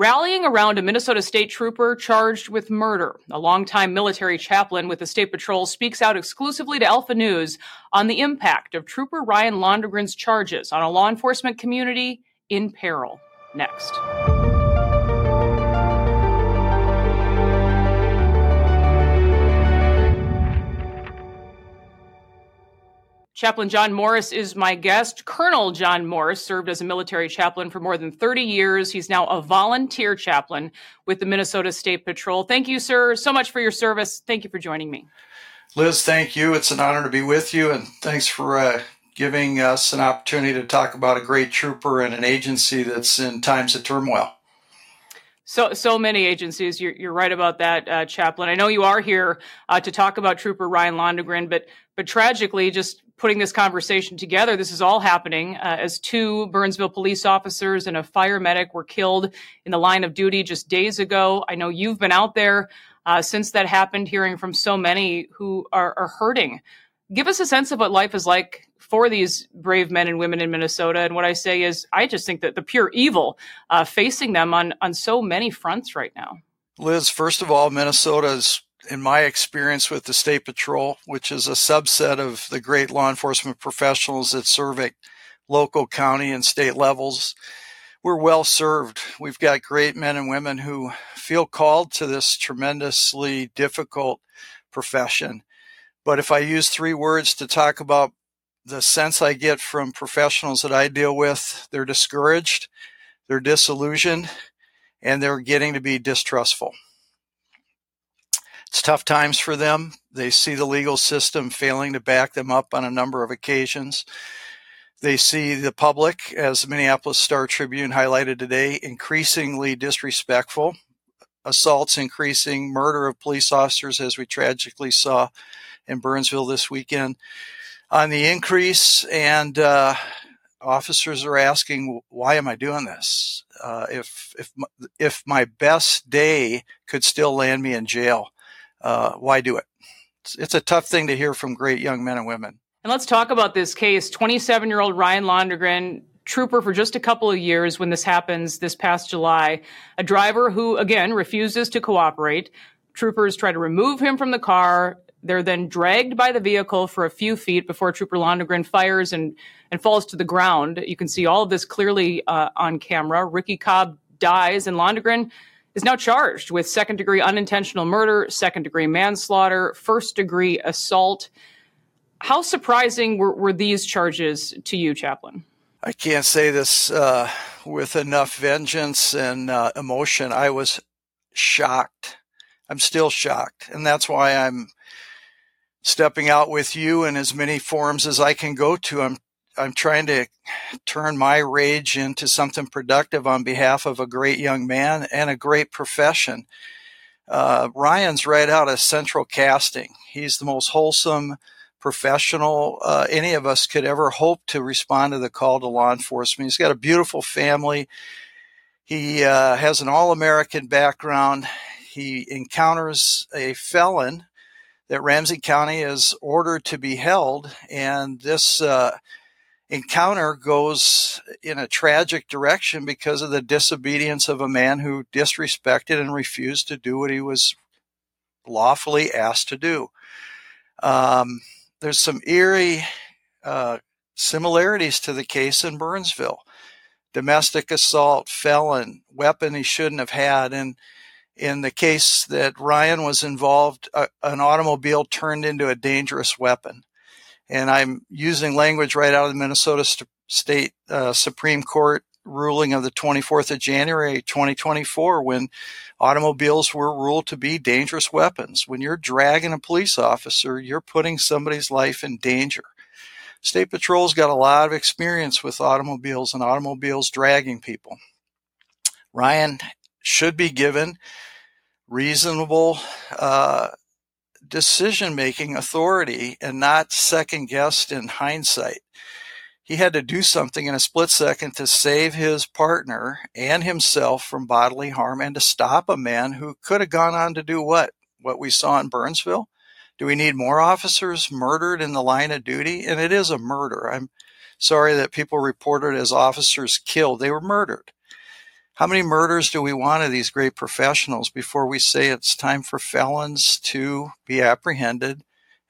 rallying around a Minnesota state trooper charged with murder. A longtime military chaplain with the State Patrol speaks out exclusively to Alpha News on the impact of Trooper Ryan Londregan's charges on a law enforcement community in peril. Next. Chaplain John Morris is my guest. Colonel John Morris served as a military chaplain for more than 30 years. He's now a volunteer chaplain with the Minnesota State Patrol. Thank you, sir, so much for your service. Thank you for joining me. Liz, thank you. It's an honor to be with you, and thanks for uh, giving us an opportunity to talk about a great trooper and an agency that's in times of turmoil. So, so many agencies. You're, you're right about that, uh, Chaplain. I know you are here uh, to talk about Trooper Ryan Londregan, but but tragically, just putting this conversation together, this is all happening uh, as two Burnsville police officers and a fire medic were killed in the line of duty just days ago. I know you've been out there uh, since that happened, hearing from so many who are, are hurting. Give us a sense of what life is like for these brave men and women in Minnesota. And what I say is, I just think that the pure evil uh, facing them on on so many fronts right now. Liz, first of all, Minnesota's in my experience with the State Patrol, which is a subset of the great law enforcement professionals that serve at local, county, and state levels, we're well served. We've got great men and women who feel called to this tremendously difficult profession. But if I use three words to talk about the sense I get from professionals that I deal with, they're discouraged, they're disillusioned, and they're getting to be distrustful. It's tough times for them. They see the legal system failing to back them up on a number of occasions. They see the public, as the Minneapolis Star Tribune highlighted today, increasingly disrespectful, assaults increasing, murder of police officers, as we tragically saw in Burnsville this weekend, on the increase. And uh, officers are asking, "Why am I doing this? Uh, if if if my best day could still land me in jail, uh, why do it? It's, it's a tough thing to hear from great young men and women. And let's talk about this case. 27 year old Ryan Londregan, trooper for just a couple of years when this happens this past July, a driver who, again, refuses to cooperate. Troopers try to remove him from the car. They're then dragged by the vehicle for a few feet before Trooper Londregan fires and, and falls to the ground. You can see all of this clearly uh, on camera. Ricky Cobb dies, and Londregan is now charged with second degree unintentional murder, second degree manslaughter, first degree assault. How surprising were, were these charges to you, Chaplain? I can't say this uh, with enough vengeance and uh, emotion. I was shocked. I'm still shocked. And that's why I'm stepping out with you in as many forums as I can go to. I'm I'm trying to turn my rage into something productive on behalf of a great young man and a great profession. Uh, Ryan's right out of central casting. He's the most wholesome professional uh, any of us could ever hope to respond to the call to law enforcement. He's got a beautiful family. He uh, has an all American background. He encounters a felon that Ramsey County has ordered to be held, and this uh, encounter goes in a tragic direction because of the disobedience of a man who disrespected and refused to do what he was lawfully asked to do. Um, there's some eerie uh, similarities to the case in Burnsville. Domestic assault, felon, weapon he shouldn't have had. And in the case that Ryan was involved, uh, an automobile turned into a dangerous weapon and I'm using language right out of the Minnesota St- State uh, Supreme Court ruling of the 24th of January 2024 when automobiles were ruled to be dangerous weapons. When you're dragging a police officer, you're putting somebody's life in danger. State Patrol's got a lot of experience with automobiles and automobiles dragging people. Ryan should be given reasonable uh, decision making authority and not second guessed in hindsight. He had to do something in a split second to save his partner and himself from bodily harm and to stop a man who could have gone on to do what? What we saw in Burnsville? Do we need more officers murdered in the line of duty? And it is a murder. I'm sorry that people reported as officers killed. They were murdered. How many murders do we want of these great professionals before we say it's time for felons to be apprehended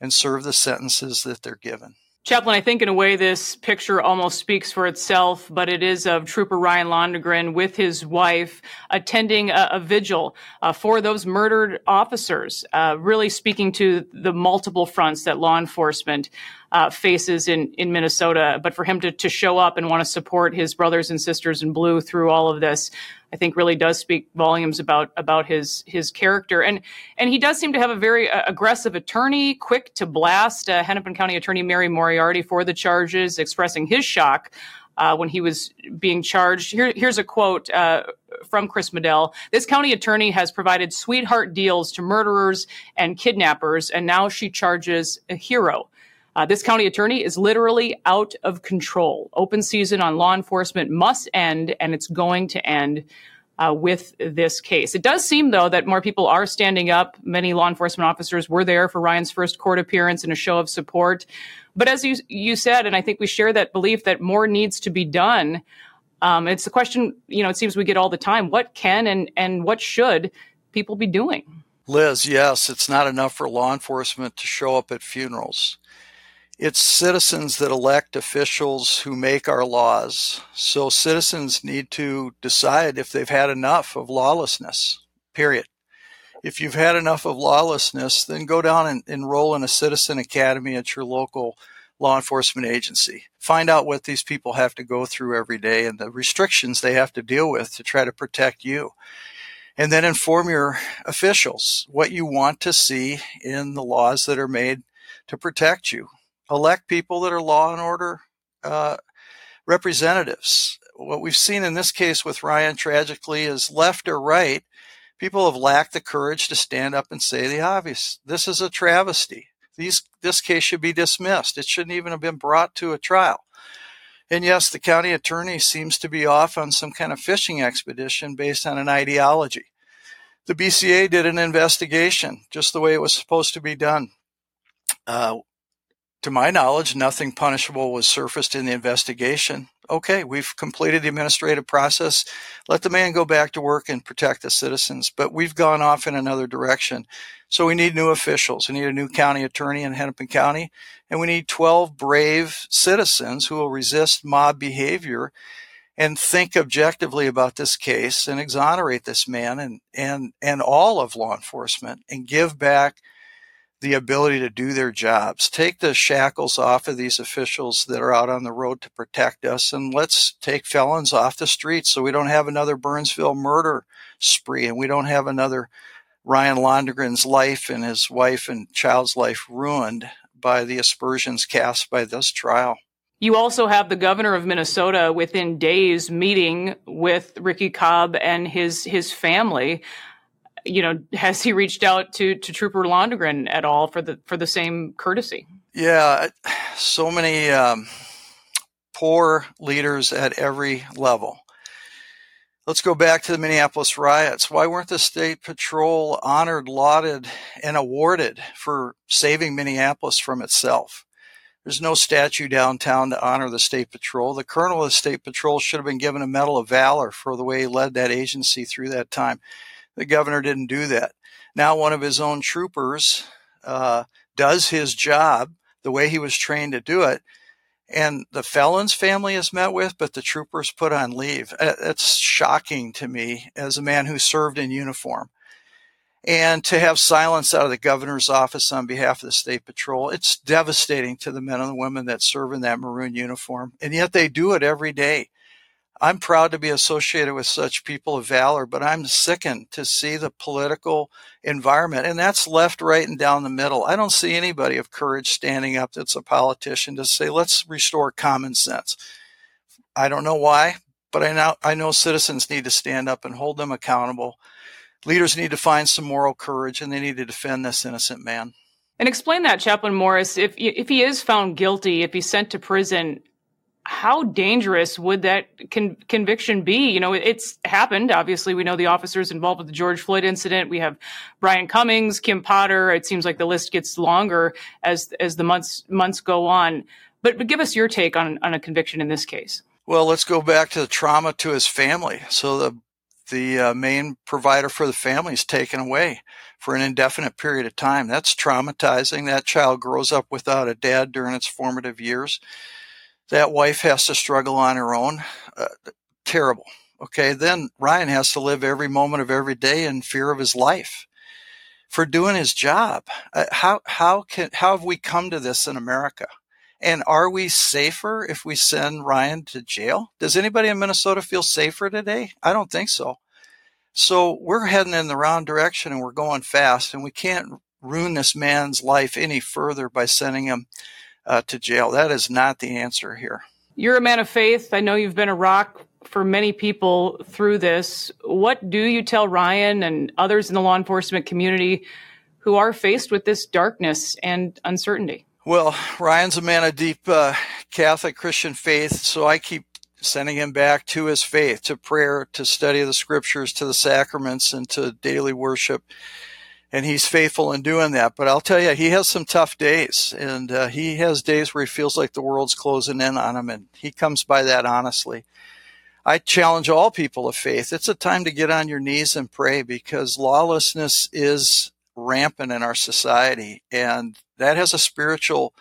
and serve the sentences that they're given? Chaplain, I think in a way this picture almost speaks for itself, but it is of Trooper Ryan Londregan with his wife attending a, a vigil uh, for those murdered officers, uh, really speaking to the multiple fronts that law enforcement uh, faces in, in Minnesota. But for him to, to show up and want to support his brothers and sisters in blue through all of this, I think really does speak volumes about about his his character. And and he does seem to have a very uh, aggressive attorney, quick to blast uh, Hennepin County Attorney Mary Moriarty for the charges, expressing his shock. Uh, when he was being charged. Here, here's a quote uh, from Chris Madel. This county attorney has provided sweetheart deals to murderers and kidnappers, and now she charges a hero. Uh, this county attorney is literally out of control. Open season on law enforcement must end, and it's going to end. Uh, with this case. It does seem, though, that more people are standing up. Many law enforcement officers were there for Ryan's first court appearance in a show of support. But as you, you said, and I think we share that belief that more needs to be done. Um, it's a question, you know, it seems we get all the time. What can and, and what should people be doing? Liz, yes, it's not enough for law enforcement to show up at funerals. It's citizens that elect officials who make our laws. So citizens need to decide if they've had enough of lawlessness, period. If you've had enough of lawlessness, then go down and enroll in a citizen academy at your local law enforcement agency. Find out what these people have to go through every day and the restrictions they have to deal with to try to protect you. And then inform your officials what you want to see in the laws that are made to protect you elect people that are law and order uh, representatives. What we've seen in this case with Ryan tragically is left or right, people have lacked the courage to stand up and say the obvious. This is a travesty. These, this case should be dismissed. It shouldn't even have been brought to a trial. And yes, the county attorney seems to be off on some kind of fishing expedition based on an ideology. The BCA did an investigation just the way it was supposed to be done. Uh, to my knowledge, nothing punishable was surfaced in the investigation. Okay, we've completed the administrative process. Let the man go back to work and protect the citizens. But we've gone off in another direction. So we need new officials. We need a new county attorney in Hennepin County, and we need 12 brave citizens who will resist mob behavior and think objectively about this case and exonerate this man and, and, and all of law enforcement and give back the ability to do their jobs. Take the shackles off of these officials that are out on the road to protect us, and let's take felons off the streets so we don't have another Burnsville murder spree and we don't have another Ryan Londregan's life and his wife and child's life ruined by the aspersions cast by this trial. You also have the governor of Minnesota within days meeting with Ricky Cobb and his his family you know, has he reached out to to Trooper Londregan at all for the for the same courtesy? Yeah, so many um, poor leaders at every level. Let's go back to the Minneapolis riots. Why weren't the state patrol honored, lauded, and awarded for saving Minneapolis from itself? There's no statue downtown to honor the state patrol. The colonel of the state patrol should have been given a Medal of Valor for the way he led that agency through that time. The governor didn't do that. Now, one of his own troopers uh, does his job the way he was trained to do it, and the felon's family is met with, but the troopers put on leave. It's shocking to me as a man who served in uniform. And to have silence out of the governor's office on behalf of the state patrol, it's devastating to the men and the women that serve in that maroon uniform. And yet they do it every day. I'm proud to be associated with such people of valor, but I'm sickened to see the political environment, and that's left, right, and down the middle. I don't see anybody of courage standing up that's a politician to say, let's restore common sense. I don't know why, but I know, I know citizens need to stand up and hold them accountable. Leaders need to find some moral courage, and they need to defend this innocent man. And explain that, Chaplain Morris. If if he is found guilty, if he's sent to prison, how dangerous would that con- conviction be? You know, it's happened. Obviously, we know the officers involved with the George Floyd incident. We have Brian Cummings, Kim Potter. It seems like the list gets longer as as the months months go on. But but give us your take on on a conviction in this case. Well, let's go back to the trauma to his family. So the the uh, main provider for the family is taken away for an indefinite period of time. That's traumatizing. That child grows up without a dad during its formative years. That wife has to struggle on her own. Uh, terrible. Okay, then Ryan has to live every moment of every day in fear of his life for doing his job. Uh, how how can how have we come to this in America? And are we safer if we send Ryan to jail? Does anybody in Minnesota feel safer today? I don't think so. So we're heading in the wrong direction and we're going fast, and we can't ruin this man's life any further by sending him uh, to jail. That is not the answer here. You're a man of faith. I know you've been a rock for many people through this. What do you tell Ryan and others in the law enforcement community who are faced with this darkness and uncertainty? Well, Ryan's a man of deep uh, Catholic Christian faith, so I keep sending him back to his faith, to prayer, to study of the scriptures, to the sacraments, and to daily worship. And he's faithful in doing that. But I'll tell you, he has some tough days, and uh, he has days where he feels like the world's closing in on him, and he comes by that honestly. I challenge all people of faith. It's a time to get on your knees and pray because lawlessness is rampant in our society, and that has a spiritual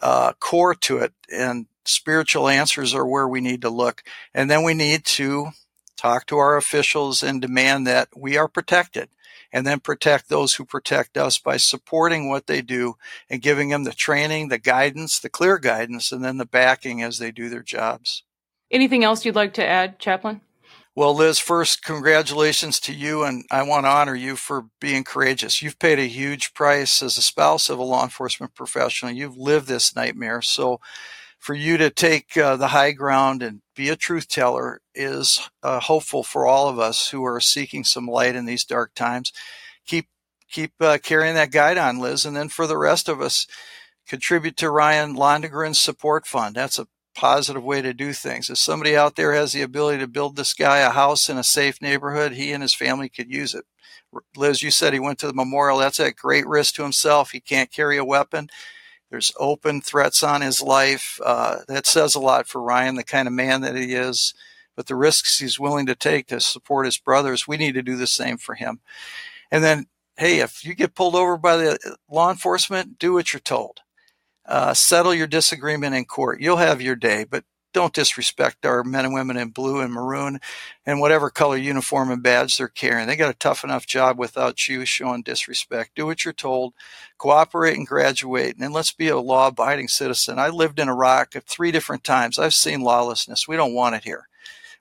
uh, core to it. And spiritual answers are where we need to look. And then we need to talk to our officials and demand that we are protected and then protect those who protect us by supporting what they do and giving them the training, the guidance, the clear guidance, and then the backing as they do their jobs. Anything else you'd like to add, Chaplain? Well, Liz, first, congratulations to you, and I want to honor you for being courageous. You've paid a huge price as a spouse of a law enforcement professional. You've lived this nightmare. So, for you to take uh, the high ground and be a truth teller is uh, hopeful for all of us who are seeking some light in these dark times. Keep keep uh, carrying that guidon, Liz, and then for the rest of us, contribute to Ryan Londregan's support fund. That's a positive way to do things. If somebody out there has the ability to build this guy a house in a safe neighborhood, he and his family could use it. Liz, you said he went to the memorial. That's at great risk to himself. He can't carry a weapon. There's open threats on his life. Uh, that says a lot for Ryan, the kind of man that he is. But the risks he's willing to take to support his brothers, we need to do the same for him. And then, hey, if you get pulled over by the law enforcement, do what you're told uh, settle your disagreement in court. You'll have your day, but don't disrespect our men and women in blue and maroon and whatever color uniform and badge they're carrying. They got a tough enough job without you showing disrespect. Do what you're told, cooperate and graduate, and let's be a law abiding citizen. I lived in Iraq three different times. I've seen lawlessness. We don't want it here.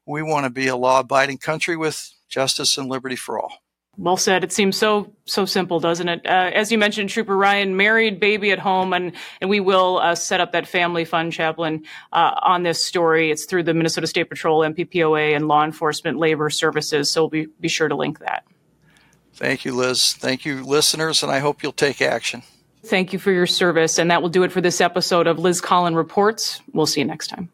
We want to be a law abiding country with justice and liberty for all. Well said. It seems so so simple, doesn't it? Uh, as you mentioned, Trooper Ryan, married, baby at home, and and we will uh, set up that family fund chaplain uh, on this story. It's through the Minnesota State Patrol, MPPOA, and Law Enforcement Labor Services. So we'll be be sure to link that. Thank you, Liz. Thank you, listeners, and I hope you'll take action. Thank you for your service, and that will do it for this episode of Liz Collin Reports. We'll see you next time.